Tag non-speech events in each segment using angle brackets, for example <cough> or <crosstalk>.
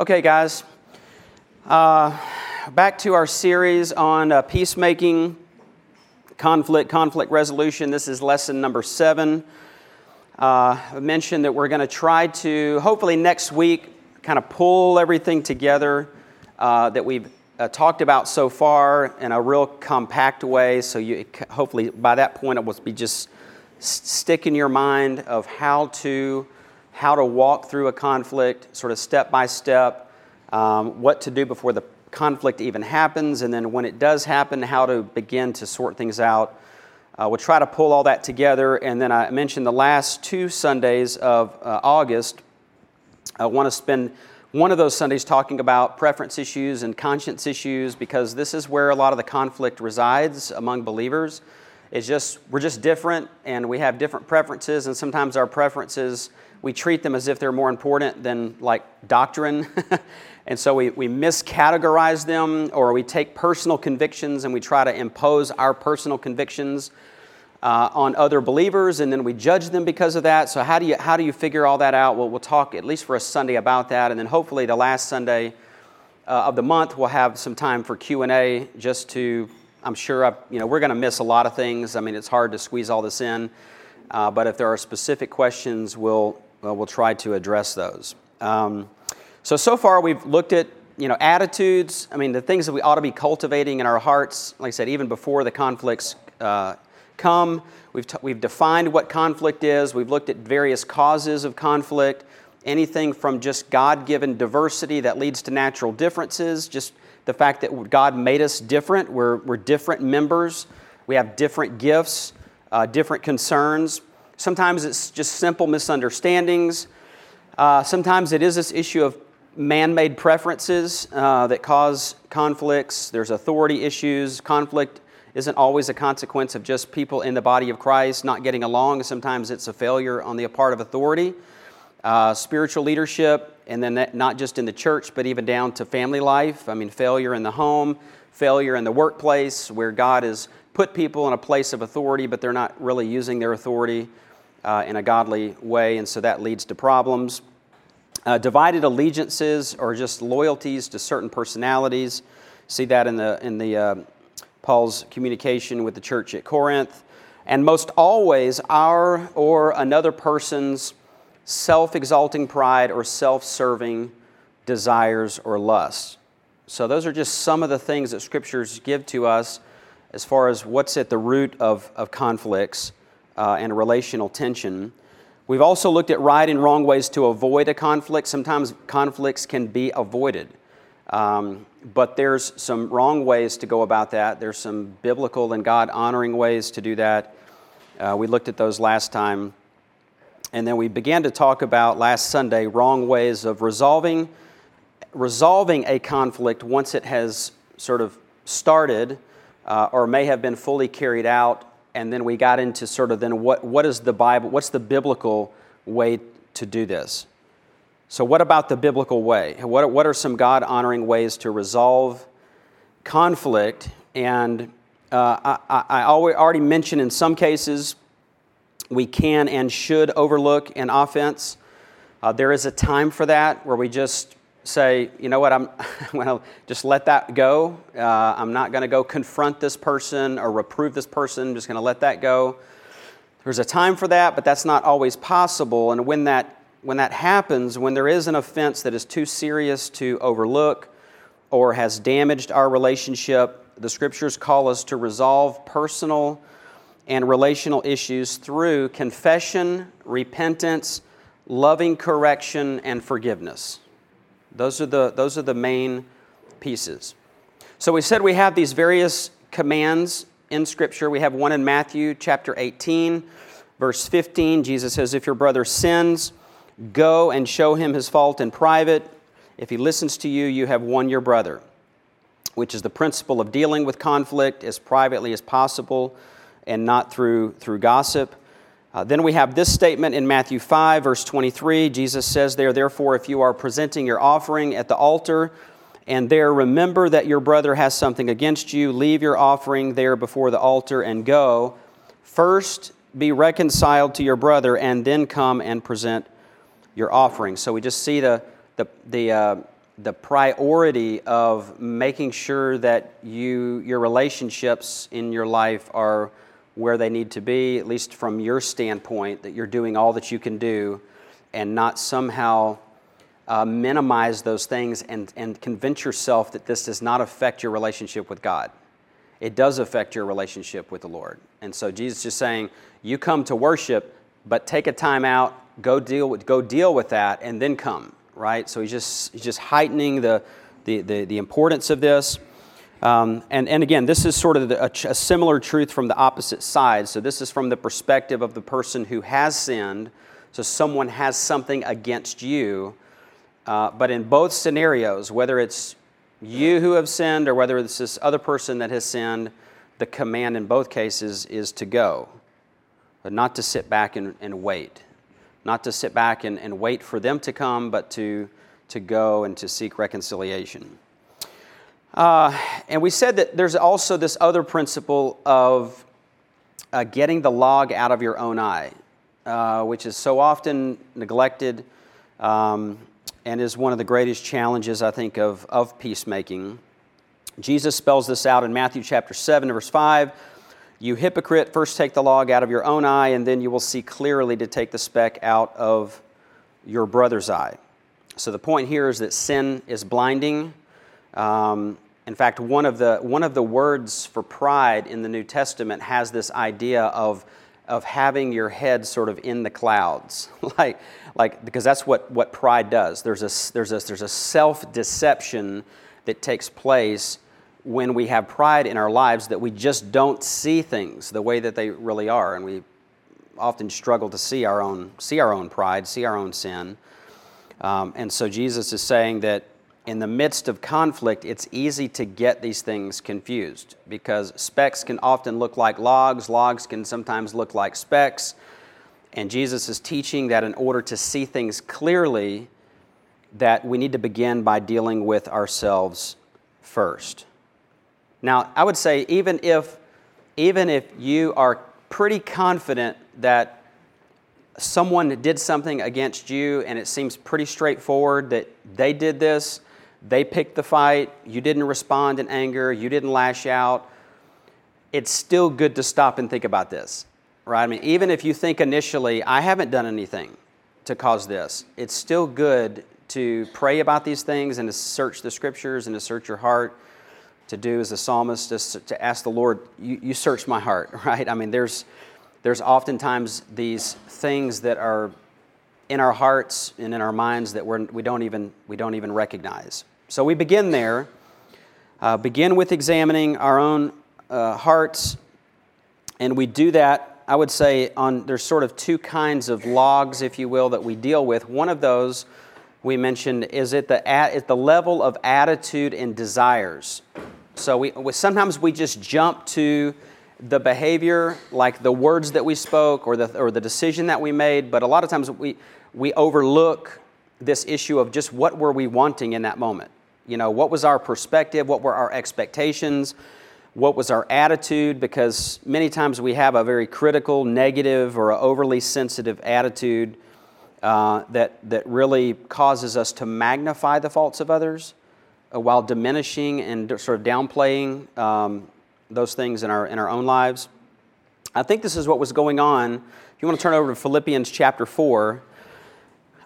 Okay, guys. Uh, back to our series on uh, peacemaking, conflict, conflict resolution. This is lesson number seven. Uh, I mentioned that we're going to try to, hopefully, next week, kind of pull everything together uh, that we've uh, talked about so far in a real compact way. So, you, hopefully, by that point, it will be just stick in your mind of how to how to walk through a conflict, sort of step by step, um, what to do before the conflict even happens, and then when it does happen, how to begin to sort things out. Uh, we'll try to pull all that together, and then I mentioned the last two Sundays of uh, August. I want to spend one of those Sundays talking about preference issues and conscience issues because this is where a lot of the conflict resides among believers. It's just we're just different, and we have different preferences, and sometimes our preferences we treat them as if they're more important than like doctrine. <laughs> and so we, we miscategorize them or we take personal convictions and we try to impose our personal convictions uh, on other believers and then we judge them because of that. So how do you, how do you figure all that out? Well, we'll talk at least for a Sunday about that. And then hopefully the last Sunday uh, of the month, we'll have some time for Q&A just to, I'm sure, I've, you know, we're going to miss a lot of things. I mean, it's hard to squeeze all this in. Uh, but if there are specific questions, we'll, well, we'll try to address those. Um, so, so far we've looked at you know, attitudes, I mean, the things that we ought to be cultivating in our hearts, like I said, even before the conflicts uh, come. We've, t- we've defined what conflict is. We've looked at various causes of conflict, anything from just God given diversity that leads to natural differences, just the fact that God made us different. We're, we're different members, we have different gifts, uh, different concerns. Sometimes it's just simple misunderstandings. Uh, sometimes it is this issue of man made preferences uh, that cause conflicts. There's authority issues. Conflict isn't always a consequence of just people in the body of Christ not getting along. Sometimes it's a failure on the part of authority. Uh, spiritual leadership, and then that, not just in the church, but even down to family life. I mean, failure in the home, failure in the workplace, where God has put people in a place of authority, but they're not really using their authority uh, in a godly way, and so that leads to problems. Uh, divided allegiances or just loyalties to certain personalities. See that in the in the uh, Paul's communication with the church at Corinth, and most always our or another person's self-exalting pride or self-serving desires or lusts. So those are just some of the things that scriptures give to us as far as what's at the root of, of conflicts uh, and relational tension. We've also looked at right and wrong ways to avoid a conflict. Sometimes conflicts can be avoided, um, but there's some wrong ways to go about that. There's some biblical and God honoring ways to do that. Uh, we looked at those last time. And then we began to talk about last Sunday wrong ways of resolving, resolving a conflict once it has sort of started uh, or may have been fully carried out and then we got into sort of then what, what is the Bible, what's the biblical way to do this? So, what about the biblical way? What, what are some God honoring ways to resolve conflict? And uh, I, I already mentioned in some cases we can and should overlook an offense. Uh, there is a time for that where we just say, you know what, I'm, <laughs> going to just let that go. Uh, I'm not going to go confront this person or reprove this person. I'm just going to let that go. There's a time for that, but that's not always possible. And when that, when that happens, when there is an offense that is too serious to overlook or has damaged our relationship, the scriptures call us to resolve personal and relational issues through confession, repentance, loving correction, and forgiveness. Those are the, those are the main pieces. So we said we have these various commands in Scripture. We have one in Matthew chapter 18, verse 15. Jesus says, If your brother sins, go and show him his fault in private. If he listens to you, you have won your brother, which is the principle of dealing with conflict as privately as possible and not through, through gossip. Uh, then we have this statement in Matthew 5, verse 23. Jesus says there, Therefore, if you are presenting your offering at the altar, and there remember that your brother has something against you, leave your offering there before the altar and go. First be reconciled to your brother, and then come and present your offering. So we just see the, the, the, uh, the priority of making sure that you your relationships in your life are where they need to be, at least from your standpoint, that you're doing all that you can do, and not somehow uh, minimize those things and, and convince yourself that this does not affect your relationship with God. It does affect your relationship with the Lord. And so Jesus is saying, you come to worship, but take a time out, go deal with, go deal with that, and then come, right? So he's just, he's just heightening the, the, the, the importance of this. Um, and, and again, this is sort of the, a, a, similar truth from the opposite side. So, this is from the perspective of the person who has sinned. So, someone has something against you. Uh, but in both scenarios, whether it's you who have sinned or whether it's this other person that has sinned, the command in both cases is to go, but not to sit back and, and wait. Not to sit back and, and wait for them to come, but to, to go and to seek reconciliation. Uh, and we said that there's also this other principle of uh, getting the log out of your own eye, uh, which is so often neglected um, and is one of the greatest challenges, I think, of, of peacemaking. Jesus spells this out in Matthew chapter 7, verse 5. You hypocrite, first take the log out of your own eye, and then you will see clearly to take the speck out of your brother's eye. So the point here is that sin is blinding. Um, in fact, one of, the, one of the words for pride in the New Testament has this idea of, of having your head sort of in the clouds. <laughs> like, like, because that's what, what pride does. There's a, there's a, there's a self deception that takes place when we have pride in our lives that we just don't see things the way that they really are. And we often struggle to see our own, see our own pride, see our own sin. Um, and so Jesus is saying that in the midst of conflict, it's easy to get these things confused because specks can often look like logs, logs can sometimes look like specks. And Jesus is teaching that in order to see things clearly, that we need to begin by dealing with ourselves first. Now, I would say even if even if you are pretty confident that someone did something against you and it seems pretty straightforward that they did this, they picked the fight, you didn't respond in anger, you didn't lash out, it's still good to stop and think about this, right? I mean, even if you think initially, I haven't done anything to cause this, it's still good to pray about these things and to search the scriptures and to search your heart, to do as a psalmist, just to ask the Lord, you, you search my heart, <laughs> right? I mean, there's, there's oftentimes these things that are in our hearts and in our minds that we're, we, don't even, we don't even recognize. So we begin there. Uh, begin with examining our own uh, hearts, and we do that, I would say, on there's sort of two kinds of logs, if you will, that we deal with. One of those we mentioned is at the, at, at the level of attitude and desires. So we, sometimes we just jump to the behavior, like the words that we spoke or the, or the decision that we made, but a lot of times we, we overlook this issue of just what were we wanting in that moment. You know, what was our perspective? What were our expectations? What was our attitude? Because many times we have a very critical, negative, or overly sensitive attitude uh, that, that really causes us to magnify the faults of others uh, while diminishing and sort of downplaying um, those things in our, in our own lives. I think this is what was going on. If you want to turn over to Philippians chapter 4,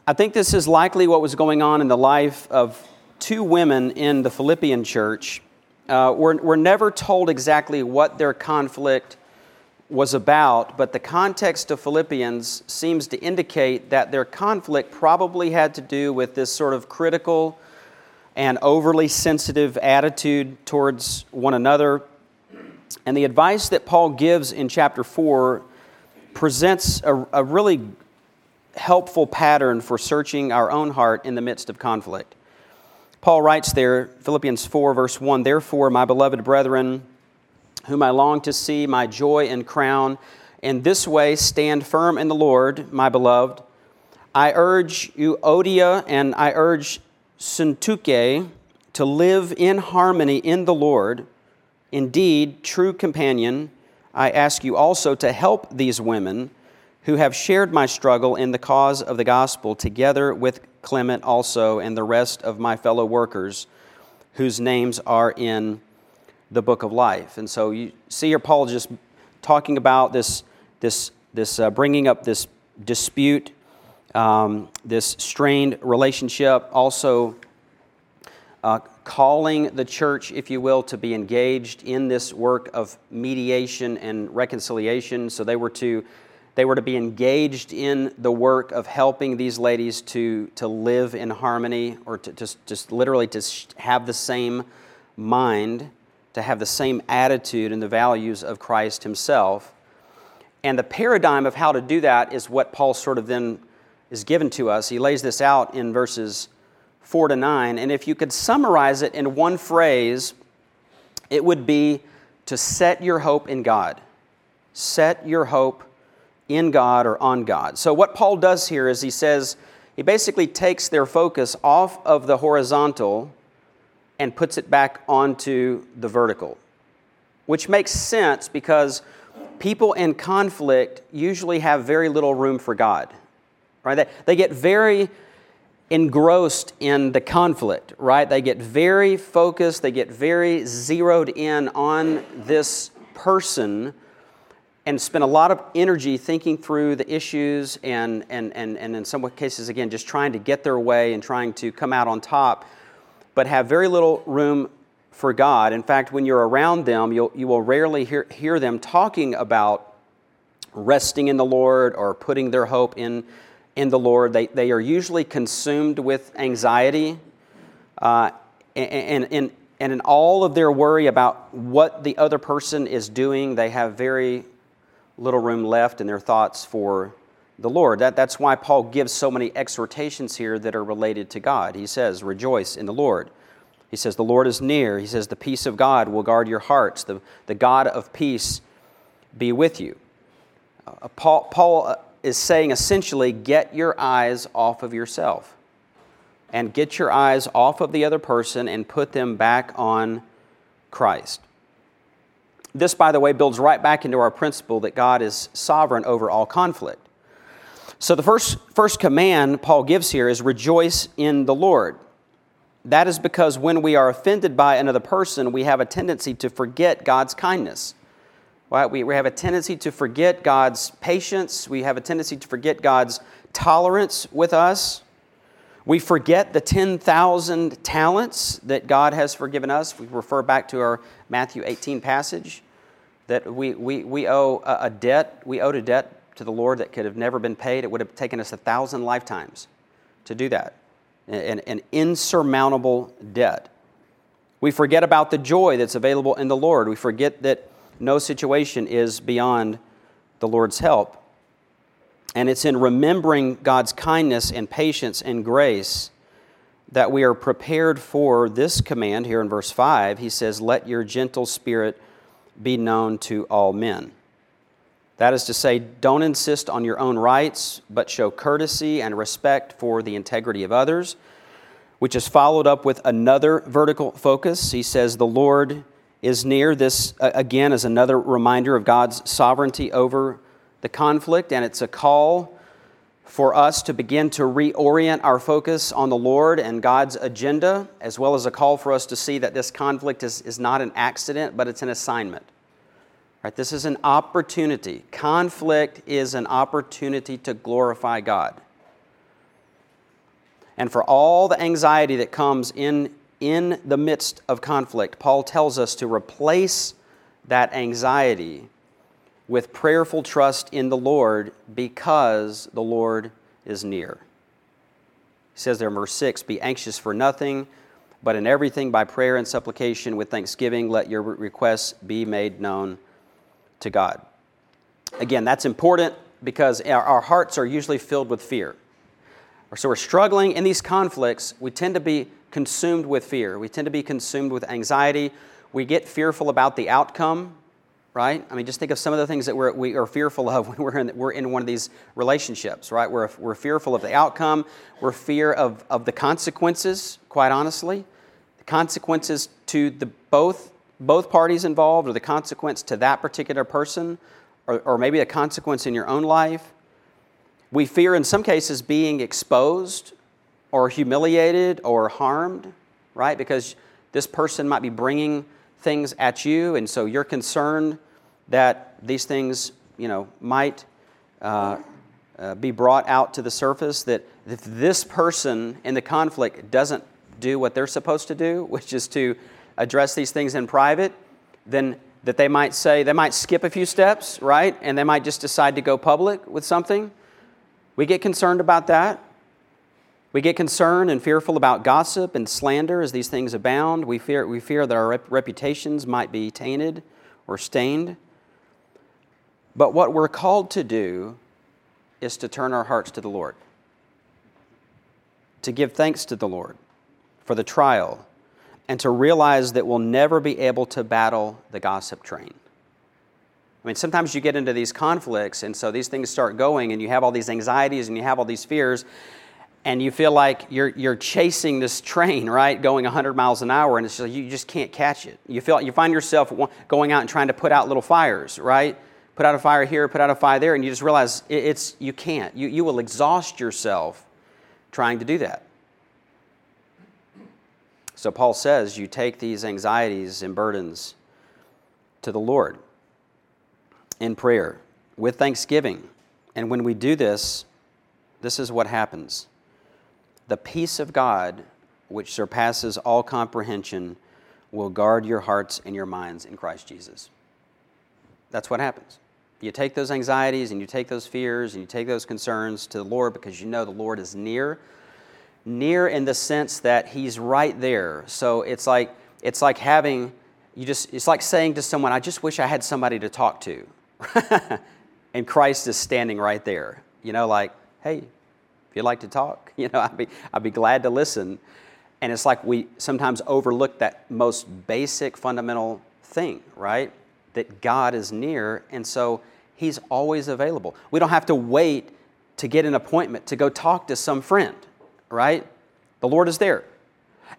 I think this is likely what was going on in the life of two women in the Philippian church. Uh, never told exactly what their conflict was about, but the context of Philippians seems to indicate that their conflict probably had to do with this sort of critical and overly sensitive attitude towards one another. And the advice that Paul gives in chapter 4 presents a, a really helpful pattern for searching our own heart in the midst of conflict. Paul writes there, Philippians 4, verse 1 Therefore, my beloved brethren, whom I long to see, my joy and crown. In this way, stand firm in the Lord, my beloved. I urge Euodia and I urge Syntyche to live in harmony in the Lord. Indeed, true companion, I ask you also to help these women who have shared my struggle in the cause of the gospel together with Clement also, and the rest of my fellow workers whose names are in the book of life. And so you see here Paul just talking about this, this, this uh, bringing up this dispute, um, this strained relationship, also uh, calling the church, if you will, to be engaged in this work of mediation and reconciliation. So they were to they were to be engaged in the work of helping these ladies to, to live in harmony or to just, just literally to have the same mind, to have the same attitude and the values of Christ Himself. And the paradigm of how to do that is what Paul sort of then is given to us. He lays this out in verses 4 to 9. And if you could summarize it in one phrase, it would be to set your hope in God. Set your hope in God or on God. So, what Paul does here is he says, he basically takes their focus off of the horizontal and puts it back onto the vertical, which makes sense because people in conflict usually have very little room for God. Right? They, they get very engrossed in the conflict, right? They get very focused, they get very zeroed in on this person and spend a lot of energy thinking through the issues and, and, and, and in some cases, again, just trying to get their way and trying to come out on top, but have very little room for God. In fact, when you're around them, you'll, you will rarely hear, hear them talking about resting in the Lord or putting their hope in, in the Lord. They, they are usually consumed with anxiety uh, and, and, and in all of their worry about what the other person is doing, they have very little room left in their thoughts for the Lord. That, that's why Paul gives so many exhortations here that are related to God. He says, Rejoice in the Lord. He says, The Lord is near. He says, The peace of God will guard your hearts. The, the God of peace be with you. Uh, Paul, Paul uh, is saying essentially, get your eyes off of yourself and get your eyes off of the other person and put them back on Christ. This, by the way, builds right back into our principle that God is sovereign over all conflict. So, the first, first command Paul gives here is rejoice in the Lord. That is because when we are offended by another person, we have a tendency to forget God's kindness. Right? We, we have a tendency to forget God's patience. We have a tendency to forget God's tolerance with us. We forget the 10,000 talents that God has forgiven us. We refer back to our Matthew 18 passage that we, we, we owe a debt, we owed a debt to the Lord that could have never been paid. It would have taken us a thousand lifetimes to do that, an, an insurmountable debt. We forget about the joy that's available in the Lord. We forget that no situation is beyond the Lord's help. And it's in remembering God's kindness and patience and grace that we are prepared for this command here in verse 5. He says, Let your gentle spirit be known to all men. That is to say, don't insist on your own rights, but show courtesy and respect for the integrity of others, which is followed up with another vertical focus. He says, The Lord is near. This, again, is another reminder of God's sovereignty over the conflict, and it's a call for us to begin to reorient our focus on the Lord and God's agenda, as well as a call for us to see that this conflict is, is not an accident, but it's an assignment. Right? This is an opportunity. Conflict is an opportunity to glorify God. And for all the anxiety that comes in, in the midst of conflict, Paul tells us to replace that anxiety with prayerful trust in the Lord because the Lord is near. He says there in verse 6 Be anxious for nothing, but in everything by prayer and supplication with thanksgiving, let your requests be made known to God. Again, that's important because our hearts are usually filled with fear. So we're struggling in these conflicts. We tend to be consumed with fear. We tend to be consumed with anxiety. We get fearful about the outcome right? I mean, just think of some of the things that we're, we are fearful of <laughs> when we're in, we're in one of these relationships, right? We're, we're fearful of the outcome, we're fear of, of the consequences, quite honestly. The consequences to the both, both parties involved, or the consequence to that particular person, or, or maybe a consequence in your own life. We fear, in some cases, being exposed or humiliated or harmed, right? Because this person might be bringing things at you, and so you're concerned that these things, you know, might uh, uh, be brought out to the surface. That if this person in the conflict doesn't do what they're supposed to do, which is to address these things in private, then that they might say, they might skip a few steps, right? And they might just decide to go public with something. We get concerned about that. We get concerned and fearful about gossip and slander as these things abound. We fear, we fear that our rep- reputations might be tainted or stained. But what we're called to do is to turn our hearts to the Lord, to give thanks to the Lord for the trial, and to realize that we'll never be able to battle the gossip train. I mean, sometimes you get into these conflicts, and so these things start going, and you have all these anxieties and you have all these fears, and you feel like you're, you're chasing this <laughs> train, right, going 100 miles an hour, and it's just, you just can't catch it. You, feel, you find yourself going out and trying to put out little fires, right? Put out a fire here, put out a fire there, and you just realize it's, you can't. You, you will exhaust yourself trying to do that. So Paul says you take these anxieties and burdens to the Lord in prayer with thanksgiving. And when we do this, this is what happens. The peace of God, which surpasses all comprehension, will guard your hearts and your minds in Christ Jesus. That's what happens. You take those anxieties and you take those fears and you take those concerns to the Lord because you know the Lord is near near in the sense that he's right there. So it's like it's like having you just it's like saying to someone, I just wish I had somebody to talk to. <laughs> and Christ is standing right there. You know, like, hey, if you'd like to talk, <laughs> you know, I'd be I'd be glad to listen. And it's like we sometimes overlook that most basic fundamental thing, right? That God is near, and so He's always available. We don't have to wait to get an appointment to go talk to some friend right? The Lord is there.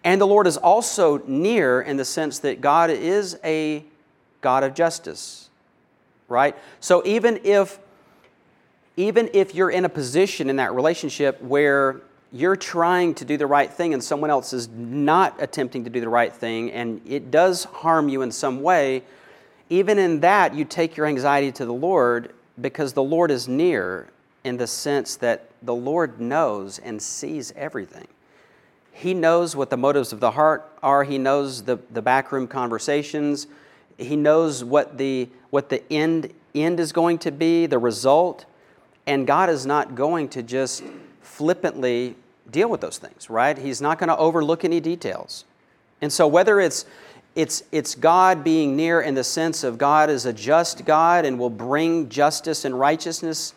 And the Lord is also near in the sense that God is a God of justice, right? So even if even if you're in a position in that relationship where you're trying to do the right thing and someone else is not attempting to do the right thing and it does harm you in some way, even in that you take your anxiety to the Lord because the Lord is near in the sense that the Lord knows and sees everything. He knows what the motives of the heart are, He knows the, the backroom conversations, He knows what the, what the end, end is going to be, the result. And God is not going to just flippantly deal with those things, right? He's not going to overlook any details. And so, whether it's it's, it's God being near in the sense of God is a just God and will bring justice and righteousness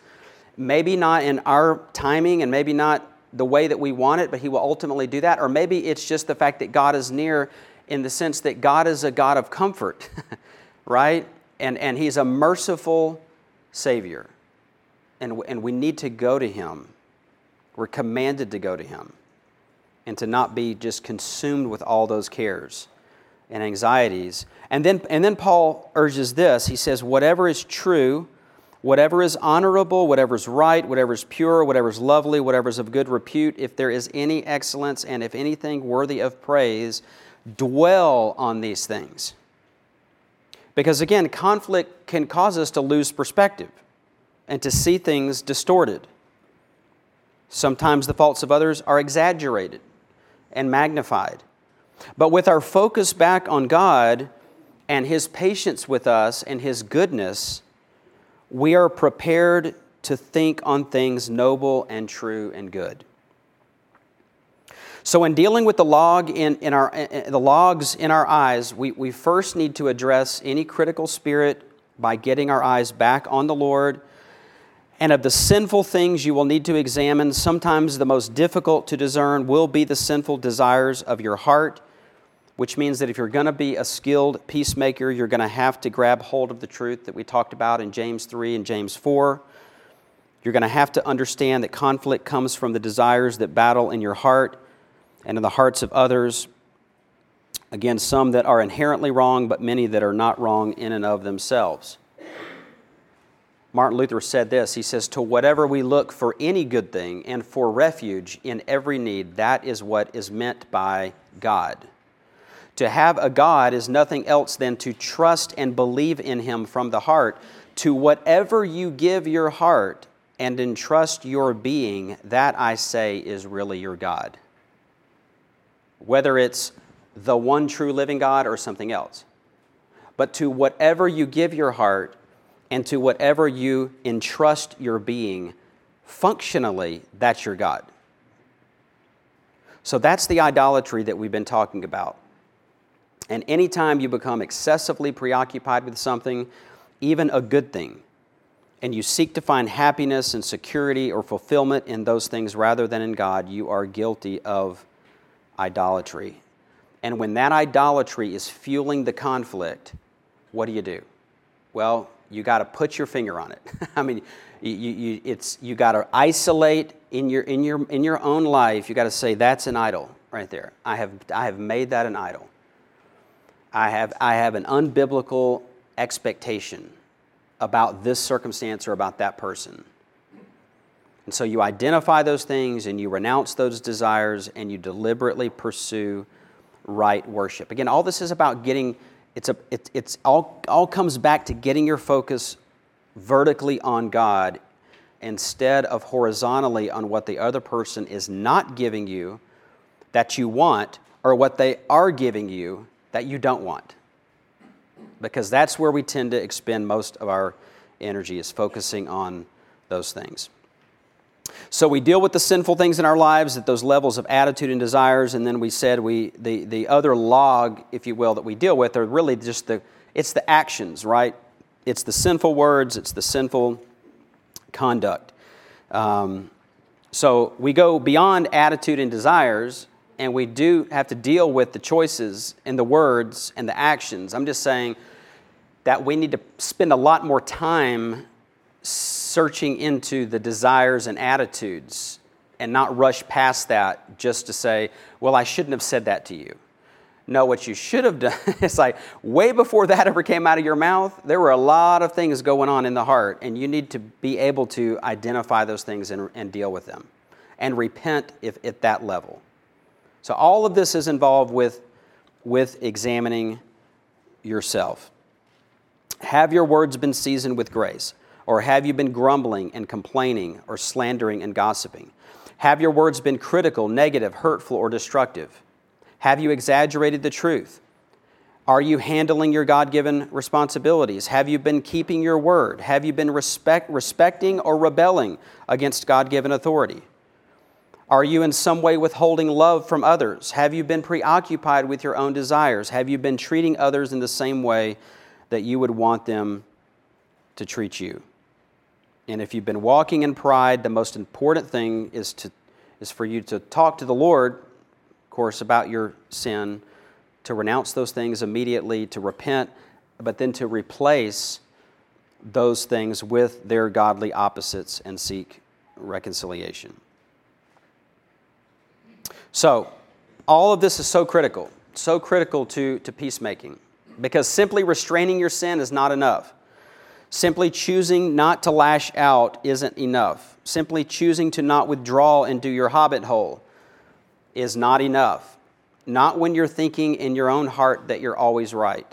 maybe not in our timing and maybe not the way that we want it, but He will ultimately do that. Or maybe it's just the fact that God is near in the sense that God is a God of comfort, <laughs> right? And, and He's a merciful Savior. And, and we need to go to Him. We're commanded to go to Him and to not be just consumed with all those cares and anxieties. And then, and then Paul urges this he says, Whatever is true, Whatever is honorable, whatever is right, whatever is pure, whatever is lovely, whatever is of good repute, if there is any excellence and if anything worthy of praise, dwell on these things. Because again, conflict can cause us to lose perspective and to see things distorted. Sometimes the faults of others are exaggerated and magnified. But with our focus back on God and His patience with us and His goodness, we are prepared to think on things noble and true and good. So, in dealing with the log in, in our, in the logs in our eyes, we, we first need to address any critical spirit by getting our eyes back on the Lord. And of the sinful things you will need to examine, sometimes the most difficult to discern will be the sinful desires of your heart which means that if you're going to be a skilled peacemaker, you're going to have to grab hold of the truth that we talked about in James 3 and James 4. You're going to have to understand that conflict comes from the desires that battle in your heart and in the hearts of others. Again, some that are inherently wrong, but many that are not wrong in and of themselves. Martin Luther said this He says, To whatever we look for any good thing and for refuge in every need, that is what is meant by God. To have a God is nothing else than to trust and believe in Him from the heart. To whatever you give your heart and entrust your being, that I say is really your God. Whether it's the one true living God or something else. But to whatever you give your heart and to whatever you entrust your being, functionally, that's your God. So that's the idolatry that we've been talking about. And anytime you become excessively preoccupied with something, even a good thing, and you seek to find happiness and security or fulfillment in those things rather than in God, you are guilty of idolatry. And when that idolatry is fueling the conflict, what do you do? Well, you got to put your finger on it. <laughs> I mean, you, you, it's, you got to isolate in your, in, your, in your own life. You got to say, that's an idol right there. I have, I have made that an idol. I have, I have an unbiblical expectation about this circumstance or about that person. And so you identify those things and you renounce those desires and you deliberately pursue right worship. Again, all this is about getting it's a it, it's all all comes back to getting your focus vertically on God instead of horizontally on what the other person is not giving you that you want or what they are giving you that you don't want because that's where we tend to expend most of our energy is focusing on those things. So we deal with the sinful things in our lives at those levels of attitude and desires, and then we said we the, the other log, if you will, that we deal with are really just the it's the actions, right? It's the sinful words, it's the sinful conduct. Um, so we go beyond attitude and desires, and we do have to deal with the choices and the words and the actions. I'm just saying that we need to spend a lot more time searching into the desires and attitudes and not rush past that just to say, well, I shouldn't have said that to you. No, what you should have <laughs> done is like way before that ever came out of your mouth, there were a lot of things going on in the heart, and you need to be able to identify those things and, and deal with them and repent if, at that level. So, all of this is involved with, with examining yourself. Have your words been seasoned with grace? Or have you been grumbling and complaining or slandering and gossiping? Have your words been critical, negative, hurtful, or destructive? Have you exaggerated the truth? Are you handling your God given responsibilities? Have you been keeping your word? Have you been respect, respecting or rebelling against God given authority? Are you in some way withholding love from others? Have you been preoccupied with your own desires? Have you been treating others in the same way that you would want them to treat you? And if you've been walking in pride, the most important thing is, to, is for you to talk to the Lord, of course, about your sin, to renounce those things immediately, to repent, but then to replace those things with their godly opposites and seek reconciliation. So, all of this is so critical, so critical to, to peacemaking, because simply restraining your sin is not enough. Simply choosing not to lash out isn't enough. Simply choosing to not withdraw into your hobbit hole is not enough. Not when you're thinking in your own heart that you're always right.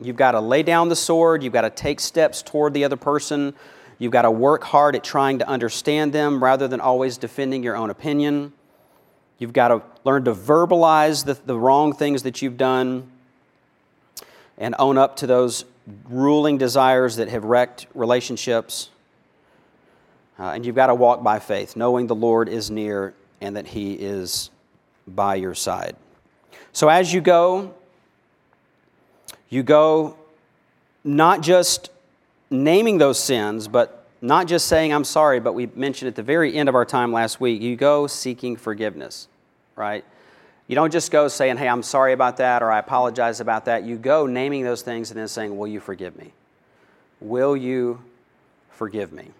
You've got to lay down the sword, you've got to take steps toward the other person, you've got to work hard at trying to understand them rather than always defending your own opinion. You've got to learn to verbalize the, the wrong things that you've done and own up to those ruling desires that have wrecked relationships. Uh, and you've got to walk by faith, knowing the Lord is near and that He is by your side. So as you go, you go not just naming those sins, but not just saying, I'm sorry, but we mentioned at the very end of our time last week, you go seeking forgiveness, right? You don't just go saying, hey, I'm sorry about that or I apologize about that. You go naming those things and then saying, will you forgive me? Will you forgive me?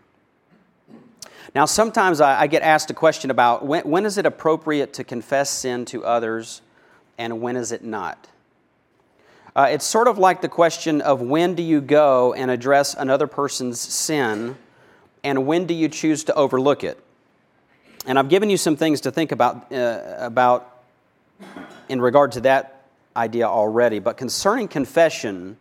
Now, sometimes I, I get asked a question about when, when is it appropriate to confess sin to others and when is it not? Uh, it's sort of like the question of when do you go and address another person's sin, and when do you choose to overlook it? And I've given you some things to think about, uh, about in regard to that idea already. But concerning confession,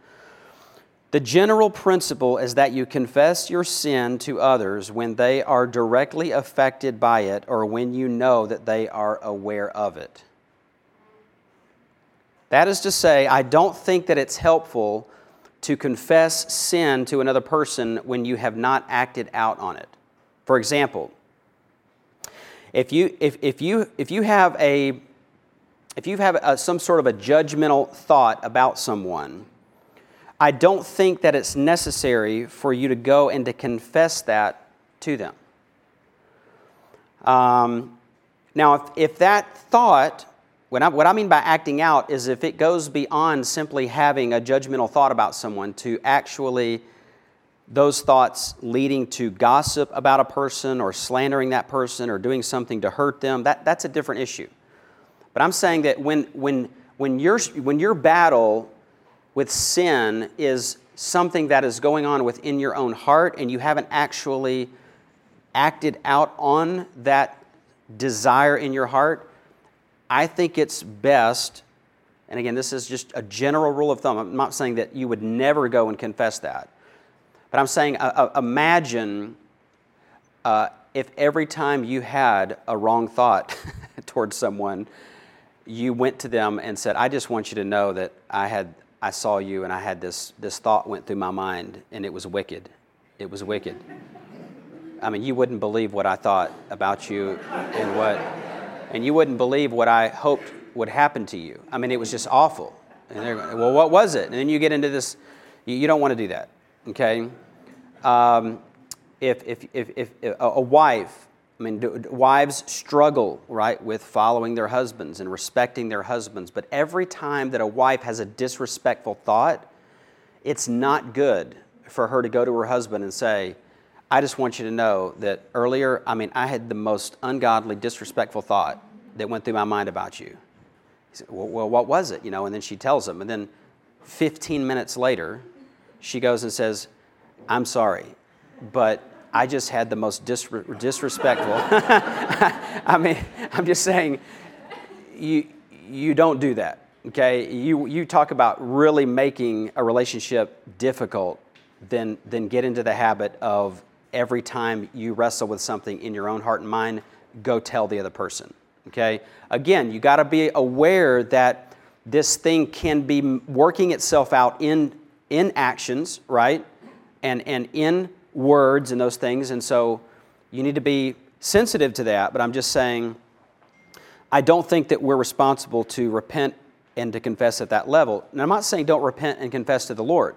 the general principle is that you confess your sin to others when they are directly affected by it or when you know that they are aware of it. That is to say, I don't think that it's helpful to confess sin to another person when you have not acted out on it. For example, if you, if, if you, if you have, a, if you have a, some sort of a judgmental thought about someone, I don't think that it's necessary for you to go and to confess that to them. Um, now, if, if that thought what I, what I mean by acting out is if it goes beyond simply having a judgmental thought about someone to actually those thoughts leading to gossip about a person or slandering that person or doing something to hurt them, that, that's a different issue. But I'm saying that when, when, when, your, when your battle with sin is something that is going on within your own heart and you haven't actually acted out on that desire in your heart, I think it's best, and again, this is just a general rule of thumb. I'm not saying that you would never go and confess that, but I'm saying uh, uh, imagine uh, if every time you had a wrong thought <laughs> towards someone, you went to them and said, I just want you to know that I had I saw you and I had this this thought went through my mind and it was wicked. It was wicked. I mean, you wouldn't believe what I thought about you and what and you wouldn't believe what I hoped would happen to you. I mean, it was just awful. And they're going, well, what was it? And then you get into this, you, don't want to do that, okay? Um, if, if, if, if a wife, I mean, do, wives struggle, right, with following their husbands and respecting their husbands, but every time that a wife has a disrespectful thought, it's not good for her to go to her husband and say, I just want you to know that earlier, I mean, I had the most ungodly, disrespectful thought that went through my mind about you. He said, well, well, what was it? You know, and then she tells him. And then 15 minutes later, she goes and says, I'm sorry, but I just had the most disrespectful. <laughs> I mean, I'm just saying, you, you don't do that, okay? You, you talk about really making a relationship difficult, then, then get into the habit of every time you wrestle with something in your own heart and mind, go tell the other person. Okay? Again, you got to be aware that this thing can be working itself out in, in actions, right? And, and in words and those things. And so you need to be sensitive to that. But I'm just saying, I don't think that we're responsible to repent and to confess at that level. And I'm not saying don't repent and confess to the Lord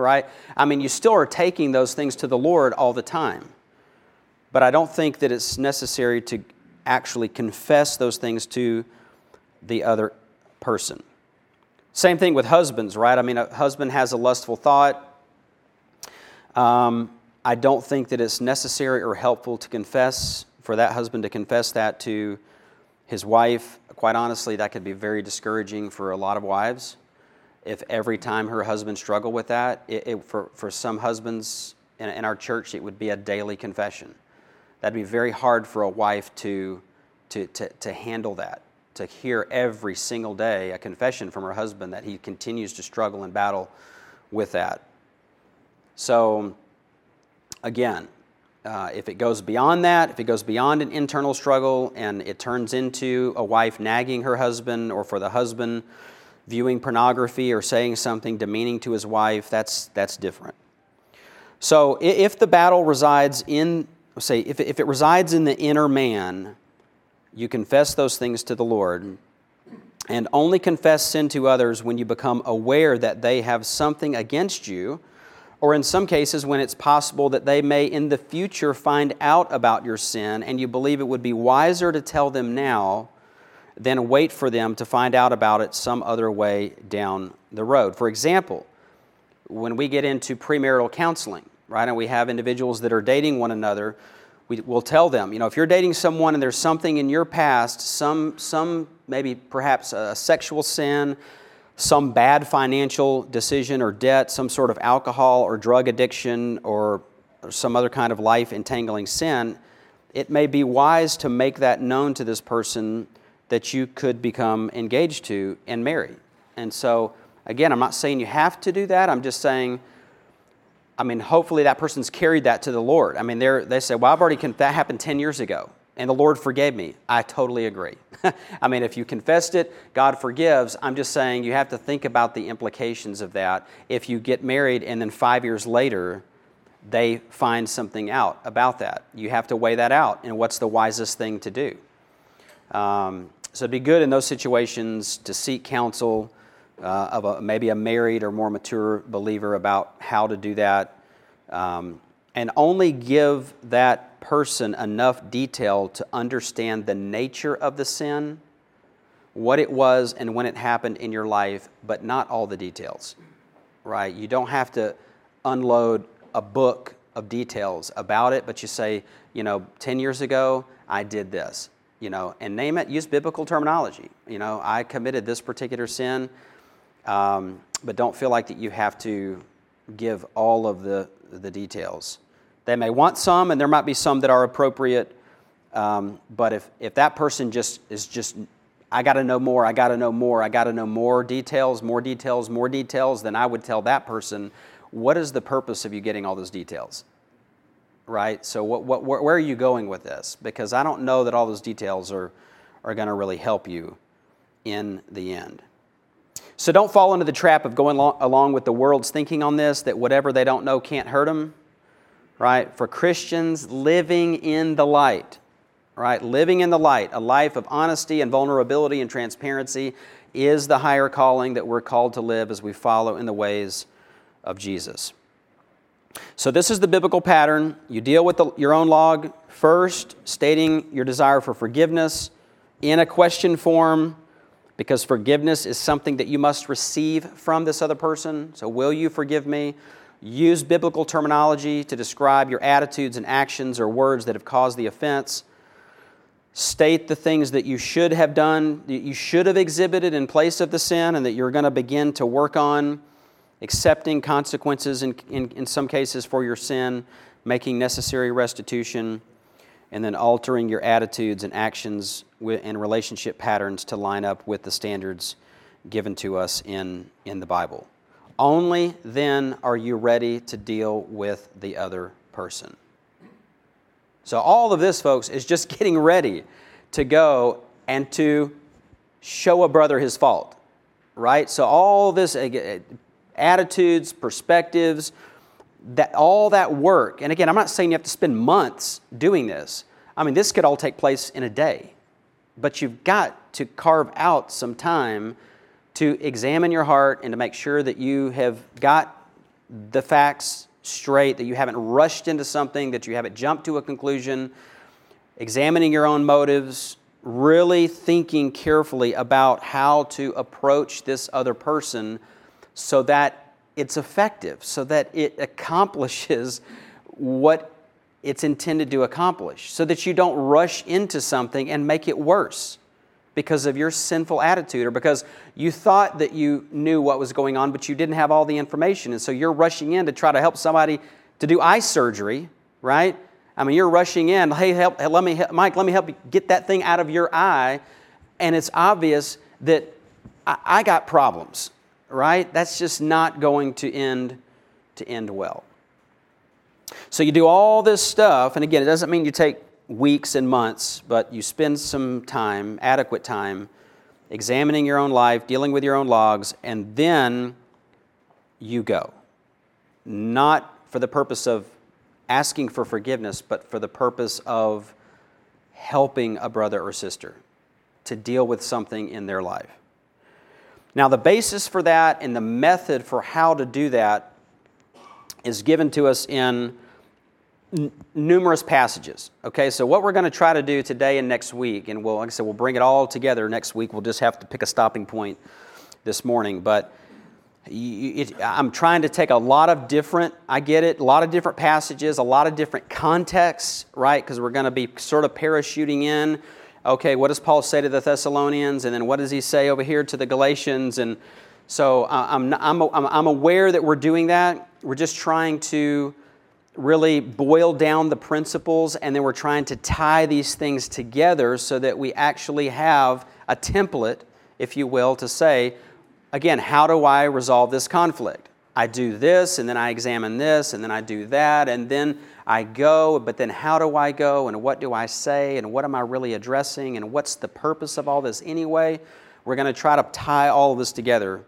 right? I mean, you still are taking those things to the Lord all the time. But I don't think that it's necessary to actually confess those things to the other person. Same thing with husbands, right? I mean, a husband has a lustful thought. Um, I don't think that it's necessary or helpful to confess, for that husband to confess that to his wife. Quite honestly, that could be very discouraging for a lot of wives if every time her husband struggled with that, it, it, for, for some husbands in, in our church, it would be a daily confession. That'd be very hard for a wife to, to, to, to handle that, to hear every single day a confession from her husband that he continues to struggle and battle with that. So, again, uh, if it goes beyond that, if it goes beyond an internal struggle and it turns into a wife nagging her husband or for the husband viewing pornography or saying something demeaning to his wife, that's, that's different. So if the battle resides in, say, if, if it resides in the inner man, you confess those things to the Lord and only confess sin to others when you become aware that they have something against you, or in some cases when it's possible that they may in the future find out about your sin and you believe it would be wiser to tell them now then wait for them to find out about it some other way down the road. For example, when we get into premarital counseling, right, and we have individuals that are dating one another, we will tell them, you know, if you're dating someone and there's something in your past, some, some maybe perhaps a sexual sin, some bad financial decision or debt, some sort of alcohol or drug addiction or some other kind of life entangling sin, it may be wise to make that known to this person that you could become engaged to and marry. And so, again, I'm not saying you have to do that. I'm just saying, I mean, hopefully that person's carried that to the Lord. I mean, they say, well, I've already, con- that happened 10 years ago and the Lord forgave me. I totally agree. <laughs> I mean, if you confessed it, God forgives. I'm just saying you have to think about the implications of that. If you get married and then five years later, they find something out about that. You have to weigh that out and what's the wisest thing to do. Um, so it'd be good in those situations to seek counsel uh, of a, maybe a married or more mature believer about how to do that. Um, and only give that person enough detail to understand the nature of the sin, what it was, and when it happened in your life, but not all the details, right? You don't have to unload a book of details about it, but you say, you know, 10 years ago, I did this, you know, and name it, use biblical terminology. You know, I committed this particular sin, um, but don't feel like that you have to give all of the, the details. They may want some, and there might be some that are appropriate. Um, but if, if that person just is just, I got to know more, I got to know more, I got to know more details, more details, more details, then I would tell that person, what is the purpose of you getting all those details? Right? So, what, what, where, are you going with this? Because I don't know that all those details are, are going to really help you in the end. So don't fall into the trap of going along with the world's thinking on this that whatever they don't know can't hurt them. Right? For Christians, living in the light, right? Living in the light, a life of honesty and vulnerability and transparency is the higher calling that we're called to live as we follow in the ways of Jesus. So, this is the biblical pattern. You deal with the, your own log first, stating your desire for forgiveness in a question form because forgiveness is something that you must receive from this other person. So, will you forgive me? Use biblical terminology to describe your attitudes and actions or words that have caused the offense. State the things that you should have done, that you should have exhibited in place of the sin, and that you're going to begin to work on accepting consequences in, in, in some cases for your sin, making necessary restitution and then altering your attitudes and actions and relationship patterns to line up with the standards given to us in, in the Bible. Only then are you ready to deal with the other person. So, all of this, folks, is just <laughs> getting ready to go and to show a brother his fault, right? So, all this uh, attitudes, perspectives, that all that work, and again, I'm not saying you have to spend months doing this. I mean, this could all take place in a day, but you've got to carve out some time to examine your heart and to make sure that you have got the facts straight, that you haven't rushed into something, that you haven't jumped to a conclusion, examining your own motives, really thinking carefully about how to approach this other person so that it's effective so that it accomplishes what it's intended to accomplish, so that you don't rush into something and make it worse because of your sinful attitude or because you thought that you knew what was going on, but you didn't have all the information. And so you're rushing in to try to help somebody to do eye surgery, right? I mean, you're rushing in, hey, help, let me, help, Mike, let me help you get that thing out of your eye. And it's obvious that I, I got problems right? That's just not going to end to end well. So you do all this stuff, and again, it doesn't mean you take weeks and months, but you spend some time, adequate time, examining your own life, dealing with your own logs, and then you go. Not for the purpose of asking for forgiveness, but for the purpose of helping a brother or sister to deal with something in their life. Now, the basis for that and the method for how to do that is given to us in n- numerous passages. Okay, so what we're going to try to do today and next week, and we'll, like I said, we'll bring it all together next week. We'll just have to pick a stopping point this morning. But it, I'm trying to take a lot of different, I get it, a lot of different passages, a lot of different contexts, right? Because we're going to be sort of parachuting in okay, what does Paul say to the Thessalonians? And then what does he say over here to the Galatians? And So uh, I'm, I'm, I'm aware that we're doing that. We're just trying to really boil down the principles and then we're trying to tie these things together so that we actually have a template, if you will, to say, again, how do I resolve this conflict? I do this and then I examine this and then I do that and then I go, but then how do I go and what do I say and what am I really addressing and what's the purpose of all this anyway? We're going to try to tie all of this together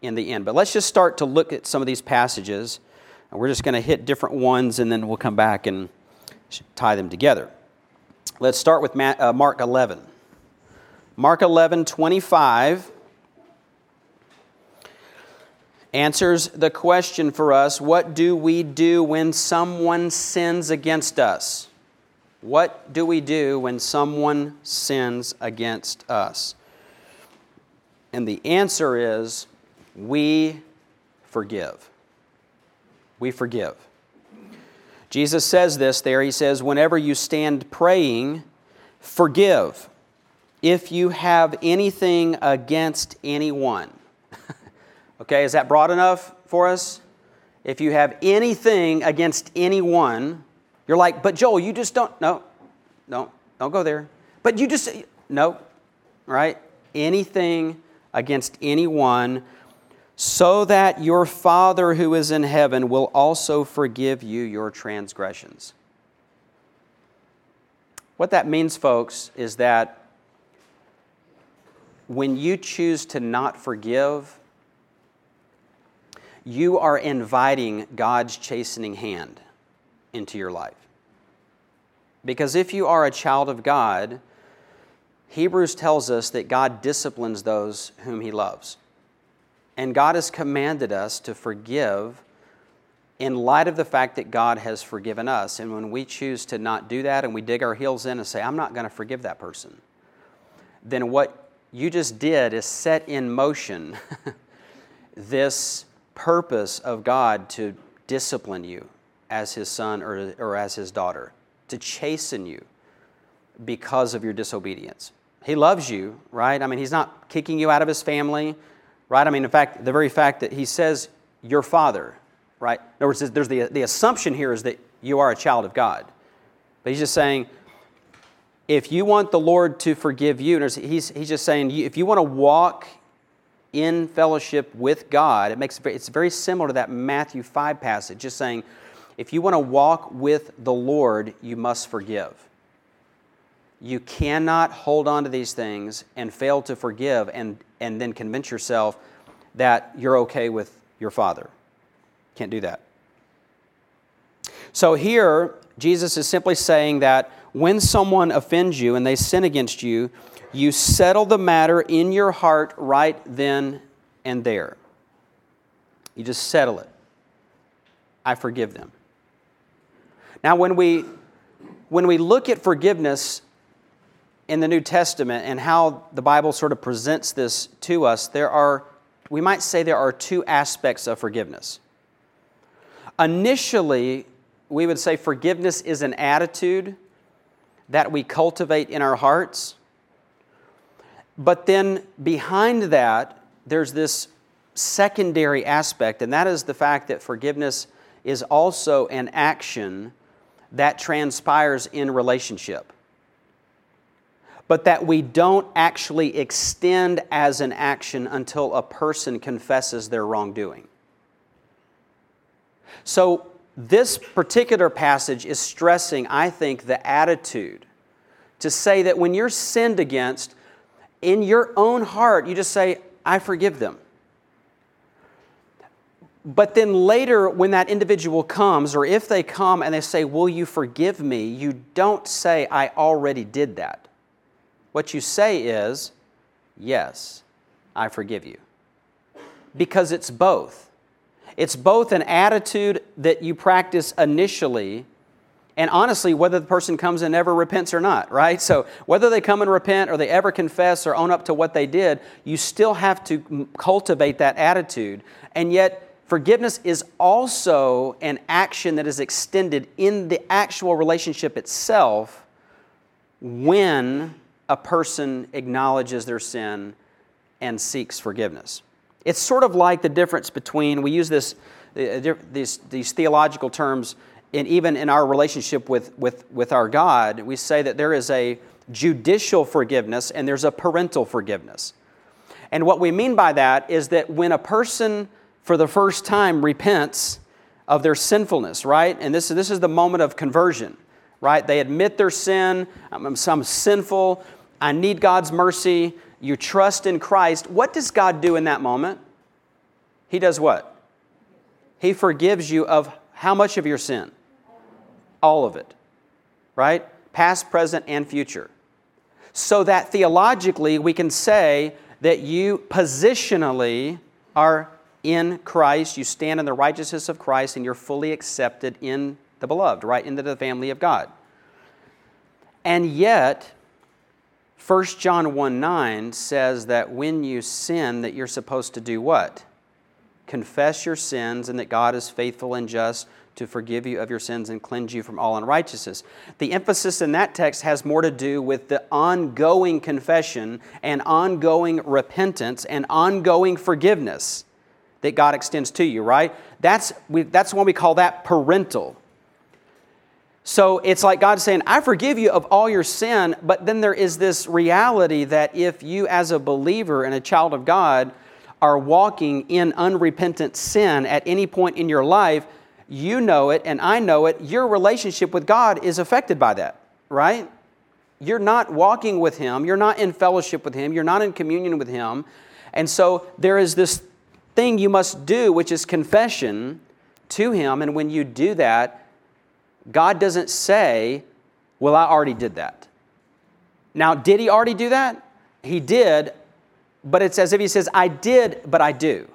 in the end. But let's just start to look at some of these passages. And we're just going to hit different ones and then we'll come back and tie them together. Let's start with uh, Mark 11. Mark 11, 25 answers the question for us what do we do when someone sins against us? What do we do when someone sins against us? And the answer is we forgive. We forgive. Jesus says this there. He says, Whenever you stand praying, forgive if you have anything against anyone. Okay, is that broad enough for us? If you have anything against anyone, you're like, but Joel, you just don't, no, no, don't go there. But you just, no, right? Anything against anyone, so that your Father who is in heaven will also forgive you your transgressions. What that means, folks, is that when you choose to not forgive, you are inviting God's chastening hand into your life. Because if you are a child of God, Hebrews tells us that God disciplines those whom he loves. And God has commanded us to forgive in light of the fact that God has forgiven us. And when we choose to not do that and we dig our heels in and say, I'm not going to forgive that person, then what you just did is set in motion <laughs> this purpose of God to discipline you as his son or, or as his daughter, to chasten you because of your disobedience. He loves you, right? I mean, he's not kicking you out of his family, right? I mean, in fact, the very fact that he says, your father, right? In other words, there's the, the assumption here is that you are a child of God. But he's just saying, if you want the Lord to forgive you, he's, he's just saying, if you want to walk in fellowship with God, it makes it's very similar to that Matthew 5 passage, just saying, if you want to walk with the Lord, you must forgive. You cannot hold on to these things and fail to forgive and, and then convince yourself that you're okay with your Father. Can't do that. So here, Jesus is simply saying that when someone offends you and they sin against you, you settle the matter in your heart right then and there. You just settle it. I forgive them. Now, when we, when we look at forgiveness in the New Testament and how the Bible sort of presents this to us, there are, we might say, there are two aspects of forgiveness. Initially, we would say forgiveness is an attitude that we cultivate in our hearts. But then behind that, there's this secondary aspect, and that is the fact that forgiveness is also an action that transpires in relationship but that we don't actually extend as an action until a person confesses their wrongdoing. So, this particular passage is stressing, I think, the attitude to say that when you're sinned against, in your own heart, you just say, I forgive them. But then later, when that individual comes, or if they come and they say, Will you forgive me? you don't say, I already did that. What you say is, Yes, I forgive you. Because it's both. It's both an attitude that you practice initially, and honestly, whether the person comes and never repents or not, right? So, whether they come and repent or they ever confess or own up to what they did, you still have to cultivate that attitude. And yet, forgiveness is also an action that is extended in the actual relationship itself when a person acknowledges their sin and seeks forgiveness. It's sort of like the difference between, we use this, uh, these, these theological terms, and even in our relationship with, with, with our God, we say that there is a judicial forgiveness and there's a parental forgiveness. And what we mean by that is that when a person for the first time repents of their sinfulness, right? And this, this is the moment of conversion, right? They admit their sin. I'm, I'm sinful. I need God's mercy. You trust in Christ. What does God do in that moment? He does what? He forgives you of how much of your sin? All of it, right? Past, present, and future. So that theologically we can say that you positionally are in Christ, you stand in the righteousness of Christ, and you're fully accepted in the beloved, right into the family of God. And yet, 1 John 1 9 says that when you sin, that you're supposed to do what? Confess your sins, and that God is faithful and just to forgive you of your sins and cleanse you from all unrighteousness. The emphasis in that text has more to do with the ongoing confession and ongoing repentance and ongoing forgiveness that God extends to you, right? That's, we, that's when we call that parental. So it's like God saying, I forgive you of all your sin, but then there is this reality that if you, as a believer and a child of God, are walking in unrepentant sin at any point in your life, you know it and I know it, your relationship with God is affected by that, right? You're not walking with Him, you're not in fellowship with Him, you're not in communion with Him. And so there is this thing you must do, which is confession to Him. And when you do that, God doesn't say, Well, I already did that. Now, did He already do that? He did, but it's as if He says, I did, but I do.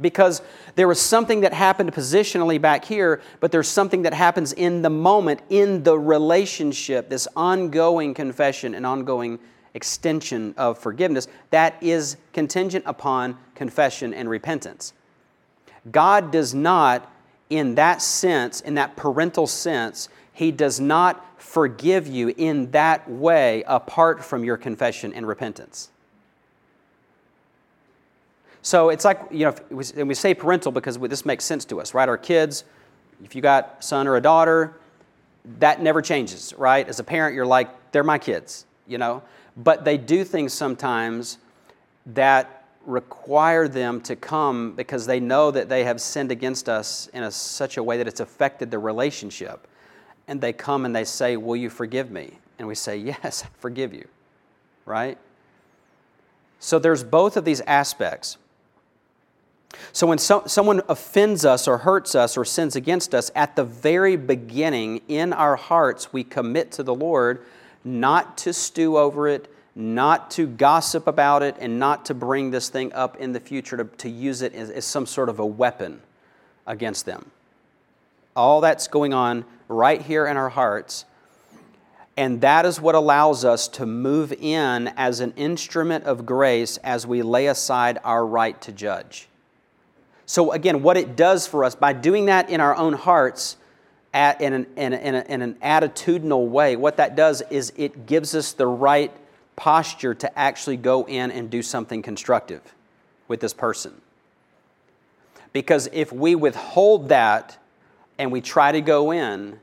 Because there was something that happened positionally back here, but there's something that happens in the moment, in the relationship, this ongoing confession and ongoing extension of forgiveness that is contingent upon confession and repentance. God does not, in that sense, in that parental sense, He does not forgive you in that way apart from your confession and repentance. So it's like, you know, and we say parental because this makes sense to us, right? Our kids, if you got a son or a daughter, that never changes, right? As a parent, you're like, they're my kids, you know? but they do things sometimes that require them to come because they know that they have sinned against us in a, such a way that it's affected the relationship. And they come and they say, Will you forgive me? And we say, Yes, <laughs> I forgive you. Right? So there's both of these aspects. So when so, someone offends us or hurts us or sins against us, at the very beginning in our hearts, we commit to the Lord not to stew over it, not to gossip about it, and not to bring this thing up in the future to, to use it as, as some sort of a weapon against them. All that's going on right here in our hearts. And that is what allows us to move in as an instrument of grace as we lay aside our right to judge. So, again, what it does for us by doing that in our own hearts, at, in, an, in, in, a, in an attitudinal way, what that does is it gives us the right posture to actually go in and do something constructive with this person. Because if we withhold that and we try to go in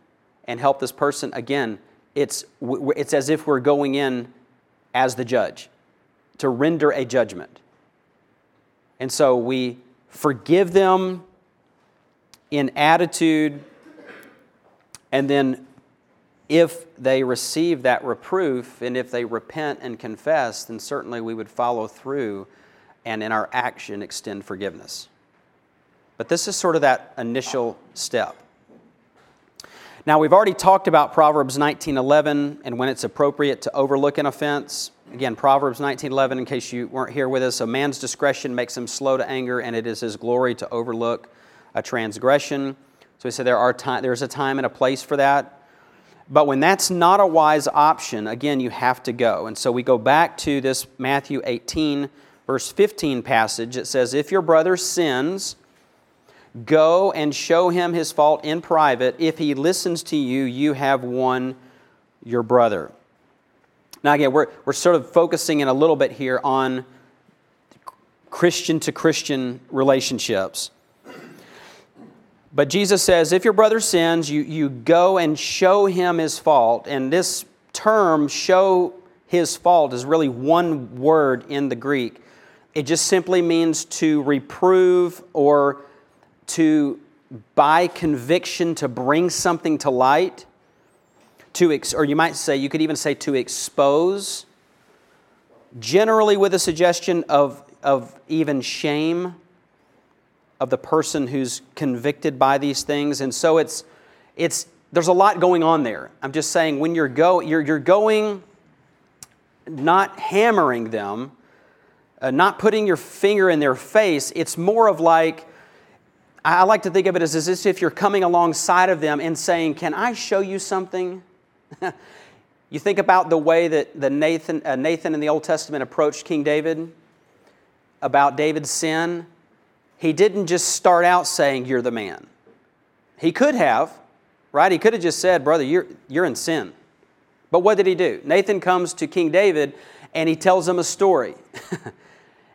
and help this person, again, it's, it's as if we're going in as the judge to render a judgment. And so we forgive them in attitude and then, if they receive that reproof and if they repent and confess, then certainly we would follow through and in our action extend forgiveness. But this is sort of that initial step. Now, we've already talked about Proverbs 19:11 and when it's appropriate to overlook an offense. Again, Proverbs 19:11 in case you weren't here with us, a man's discretion makes him slow to anger and it is his glory to overlook a transgression. So we said there are time, there's a time and a place for that. But when that's not a wise option, again, you have to go. And so we go back to this Matthew 18, verse 15 passage. It says, If your brother sins, go and show him his fault in private. If he listens to you, you have won your brother. Now, again, we're, we're sort of focusing in a little bit here on Christian to Christian relationships. But Jesus says, if your brother sins, you, you go and show him his fault. And this term, show his fault, is really one word in the Greek. It just simply means to reprove or to, by conviction, to bring something to light. To ex- or you might say, you could even say to expose, generally with a suggestion of, of even shame of the person who's convicted by these things. And so it's, it's, there's a lot going on there. I'm just saying when you're, go, you're, you're going, not hammering them, uh, not putting your finger in their face, it's more of like, I like to think of it as, as if you're coming alongside of them and saying, Can I show you something? <laughs> you think about the way that the Nathan, uh, Nathan in the Old Testament approached King David about David's sin he didn't just start out saying, You're the man. He could have, right? He could have just said, Brother, you're, you're in sin. But what did he do? Nathan comes to King David and he tells him a story. <laughs>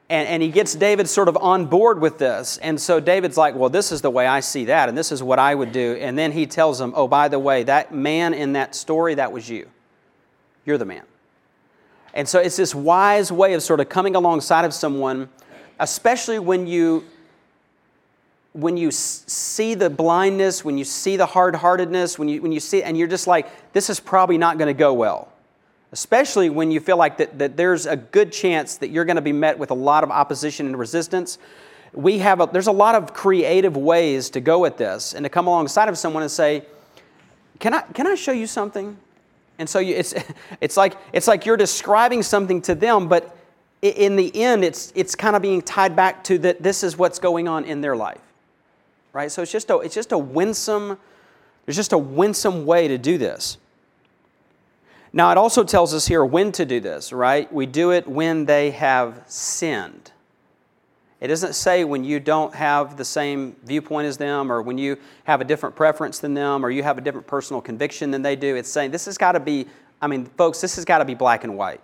and, and he gets David sort of on board with this. And so David's like, Well, this is the way I see that, and this is what I would do. And then he tells him, Oh, by the way, that man in that story, that was you. You're the man. And so it's this wise way of sort of coming alongside of someone, especially when you when you see the blindness, when you see the hard heartedness, when you, when you see, and you're just like, this is probably not going to go well. Especially when you feel like that, that there's a good chance that you're going to be met with a lot of opposition and resistance. We have a, there's a lot of creative ways to go at this and to come alongside of someone and say, can I, can I show you something? And so you, it's, <laughs> it's, like, it's like you're describing something to them, but in the end, it's, it's kind of being tied back to that this is what's going on in their life right? So it's just a, it's just a winsome, there's just a winsome way to do this. Now, it also tells us here when to do this, right? We do it when they have sinned. It doesn't say when you don't have the same viewpoint as them or when you have a different preference than them or you have a different personal conviction than they do. It's saying this has got to be, I mean, folks, this has got to be black and white.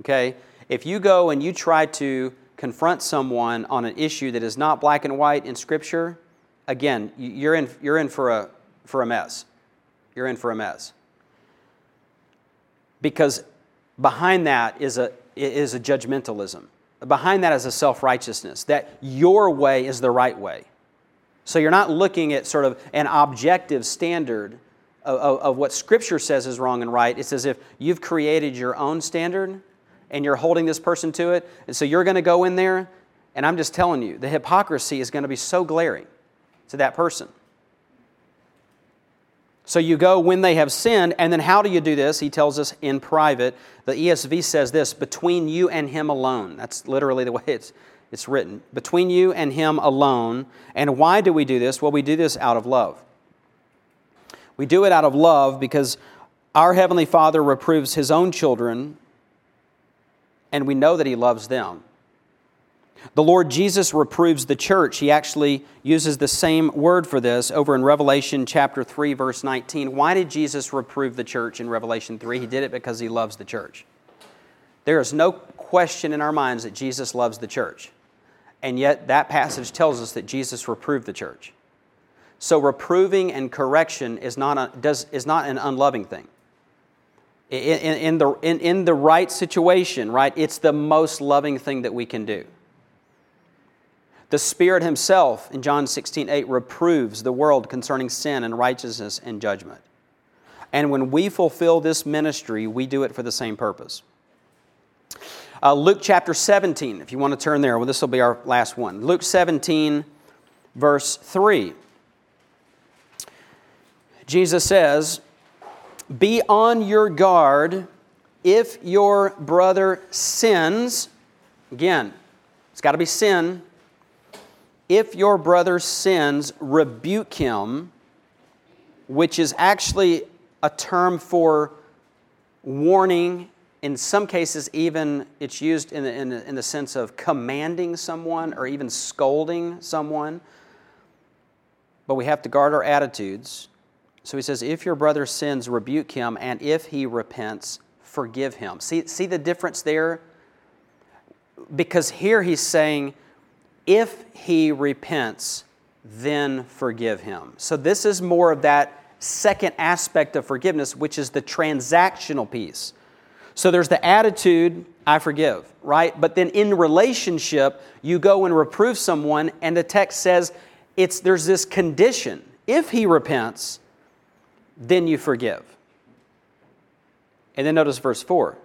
Okay? If you go and you try to confront someone on an issue that is not black and white in Scripture, again, you're in, you're in for, a, for a mess. You're in for a mess. Because behind that is a, is a judgmentalism. Behind that is a self righteousness, that your way is the right way. So you're not looking at sort of an objective standard of, of, of, what Scripture says is wrong and right. It's as if you've created your own standard and you're holding this person to it. And so you're going to go in there, and I'm just telling you, the hypocrisy is going to be so glaring to that person. So you go when they have sinned, and then how do you do this? He tells us in private. The ESV says this between you and him alone. That's literally the way it's, it's written. Between you and him alone. And why do we do this? Well, we do this out of love. We do it out of love because our Heavenly Father reproves His own children and we know that he loves them. The Lord Jesus reproves the church. He actually uses the same word for this over in Revelation chapter 3 verse 19. Why did Jesus reprove the church in Revelation 3? He did it because he loves the church. There is no question in our minds that Jesus loves the church. And yet that passage tells us that Jesus reproved the church. So reproving and correction is not, a, does, is not an unloving thing in, in, the, in, in the right situation, right, it's the most loving thing that we can do. The Spirit Himself in John 16, 8 reproves the world concerning sin and righteousness and judgment. And when we fulfill this ministry, we do it for the same purpose. Uh, Luke chapter 17, if you want to turn there, well, this will be our last one. Luke 17, verse 3. Jesus says, be on your guard if your brother sins. Again, it's got to be sin. If your brother sins, rebuke him, which is actually a term for warning. In some cases, even it's used in the, in the, in the sense of commanding someone or even scolding someone. But we have to guard our attitudes. So he says, If your brother sins, rebuke him, and if he repents, forgive him. See, see the difference there? because here he's saying, if he repents, then forgive him. So this is more of that second aspect of forgiveness, which is the transactional piece. So there's the attitude, I forgive, right? But then in relationship, you go and reprove someone, and the text says it's there's this condition. If he repents, then you forgive. And then notice verse 4.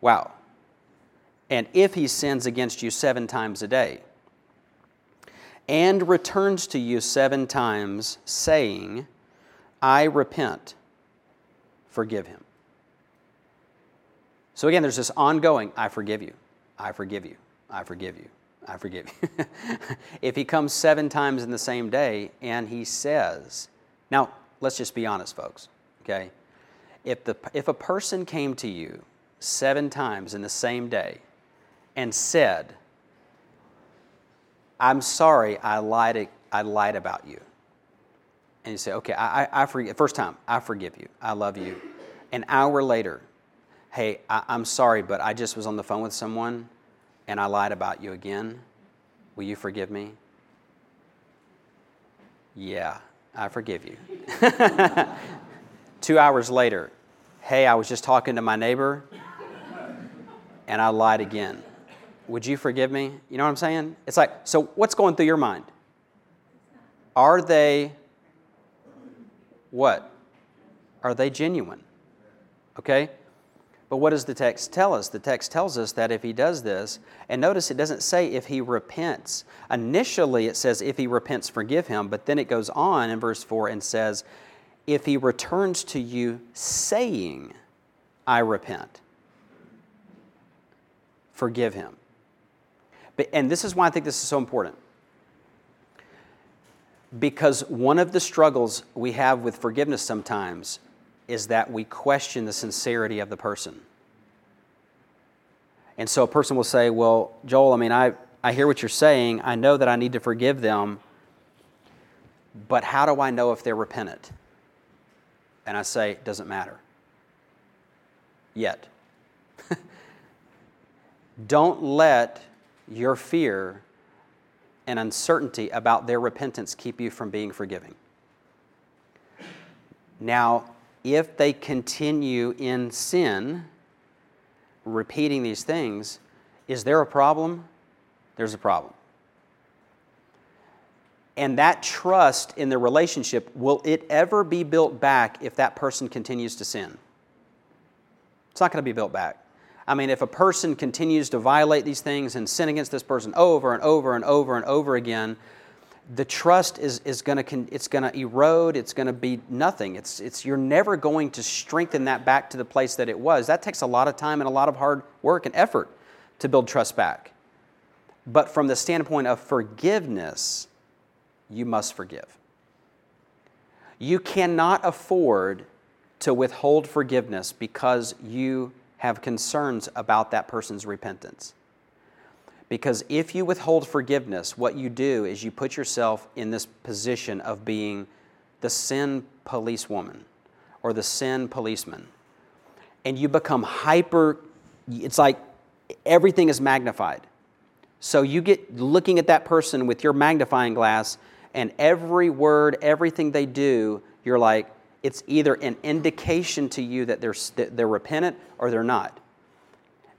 Wow. And if he sins against you seven times a day, and returns to you seven times, saying, I repent, forgive him. So again, there's this ongoing, I forgive you, I forgive you, I forgive you, I forgive you. <laughs> if he comes seven times in the same day and he says, now let's just be honest, folks, okay? If, the, if a person came to you seven times in the same day and said, I'm sorry, I lied, I lied about you. And you say, okay, I, I, I forgive, first time, I forgive you, I love you. An hour later, hey, I, I'm sorry, but I just was on the phone with someone and I lied about you again. Will you forgive me? Yeah, I forgive you. <laughs> Two hours later, hey, I was just talking to my neighbor and I lied again. Would you forgive me? You know what I'm saying? It's like, so what's going through your mind? Are they what? Are they genuine? Okay? But what does the text tell us? The text tells us that if he does this, and notice it doesn't say if he repents. Initially, it says if he repents, forgive him, but then it goes on in verse 4 and says, if he returns to you saying, I repent, forgive him. But, and this is why I think this is so important. Because one of the struggles we have with forgiveness sometimes is that we question the sincerity of the person. And so a person will say, Well, Joel, I mean, I, I hear what you're saying. I know that I need to forgive them, but how do I know if they're repentant? And I say, It doesn't matter. Yet. <laughs> Don't let your fear and uncertainty about their repentance keep you from being forgiving. Now, if they continue in sin, repeating these things, is there a problem? There's a problem. And that trust in the relationship, will it ever be built back if that person continues to sin? It's not going to be built back. I mean, if a person continues to violate these things and sin against this person over and over and over and over again, the trust is, is going to it's going to erode it's going to be nothing. It's, it's you're never going to strengthen that back to the place that it was. That takes a lot of time and a lot of hard work and effort to build trust back. But from the standpoint of forgiveness you must forgive. You cannot afford to withhold forgiveness because you have concerns about that person's repentance because if you withhold forgiveness, what you do is you put yourself in this position of being the sin policewoman or the sin policeman. And you become hyper, it's like everything is magnified. So you get looking at that person with your magnifying glass, and every word, everything they do, you're like, it's either an indication to you that they're, that they're repentant or they're not.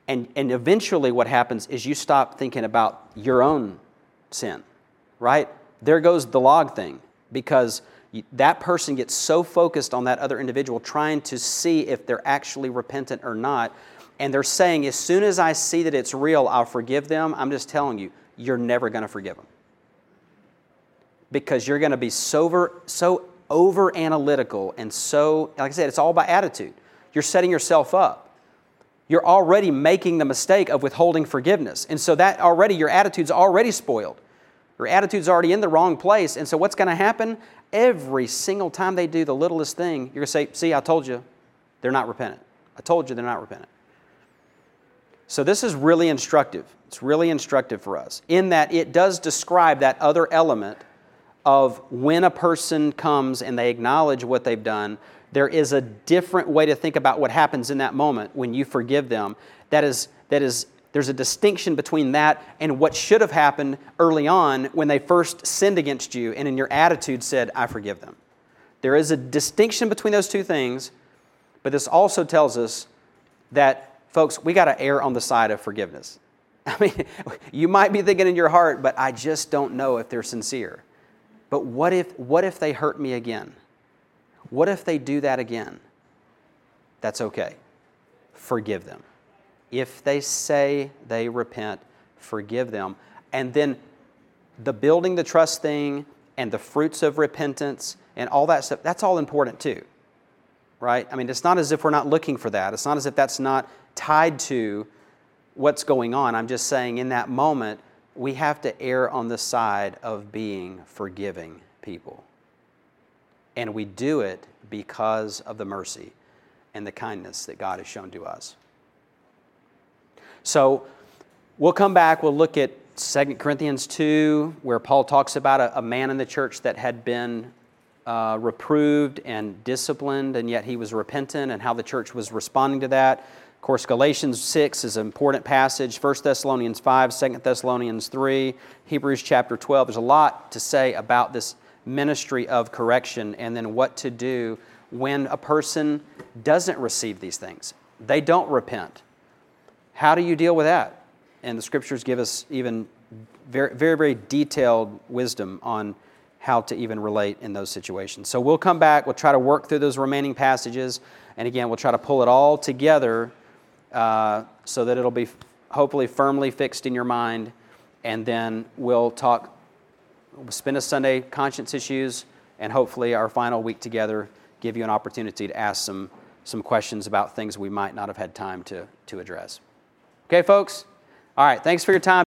And, and eventually, what happens is you stop thinking about your own sin, right? There goes the log thing because that person gets so focused on that other individual trying to see if they're actually repentant or not. And they're saying, as soon as I see that it's real, I'll forgive them. I'm just telling you, you're never going to forgive them. Because you're going to be so so over analytical and so, like I said, it's all by attitude. You're setting yourself up you're already making the mistake of withholding forgiveness. And so that already, your attitude's already spoiled. Your attitude's already in the wrong place. And so what's going to happen? Every single time they do the littlest thing, you're going to say, See, I told you, they're not repentant. I told you they're not repentant. So this is really instructive. It's really instructive for us in that it does describe that other element of when a person comes and they acknowledge what they've done, there is a different way to think about what happens in that moment when you forgive them that is, that is There's a distinction between that and what should have happened early on when they first sinned against you and in your attitude said, I forgive them. There is a distinction between those two things, but this also tells us that, folks, we got to err on the side of forgiveness. <laughs> I mean, <laughs> you might be thinking in your heart, but I just don't know if they're sincere. But what if, what if they hurt me again? What if they do that again? That's okay. Forgive them. If they say they repent, forgive them. And then the building the trust thing and the fruits of repentance and all that stuff, that's all important too. Right? I mean, it's not as if we're not looking for that. It's not as if that's not tied to what's going on. I'm just saying in that moment, we have to err on the side of being forgiving people. And we do it because of the mercy and the kindness that God has shown to us. So we'll come back, we'll look at 2 Corinthians 2, where Paul talks about a, a man in the church that had been uh, reproved and disciplined, and yet he was repentant, and how the church was responding to that. Course, Galatians 6 is an important passage, 1 Thessalonians 5, 2 Thessalonians 3, Hebrews chapter 12. There's a lot to say about this ministry of correction and then what to do when a person doesn't receive these things. They don't repent. How do you deal with that? And the scriptures give us even very, very, very detailed wisdom on how to even relate in those situations. So we'll come back, we'll try to work through those remaining passages, and again, we'll try to pull it all together uh, so that it'll be hopefully firmly fixed in your mind, and then we'll talk, we'll spend a Sunday conscience issues, and hopefully our final week together give you an opportunity to ask some, some questions about things we might not have had time to, to address. Okay, folks? All right, thanks for your time.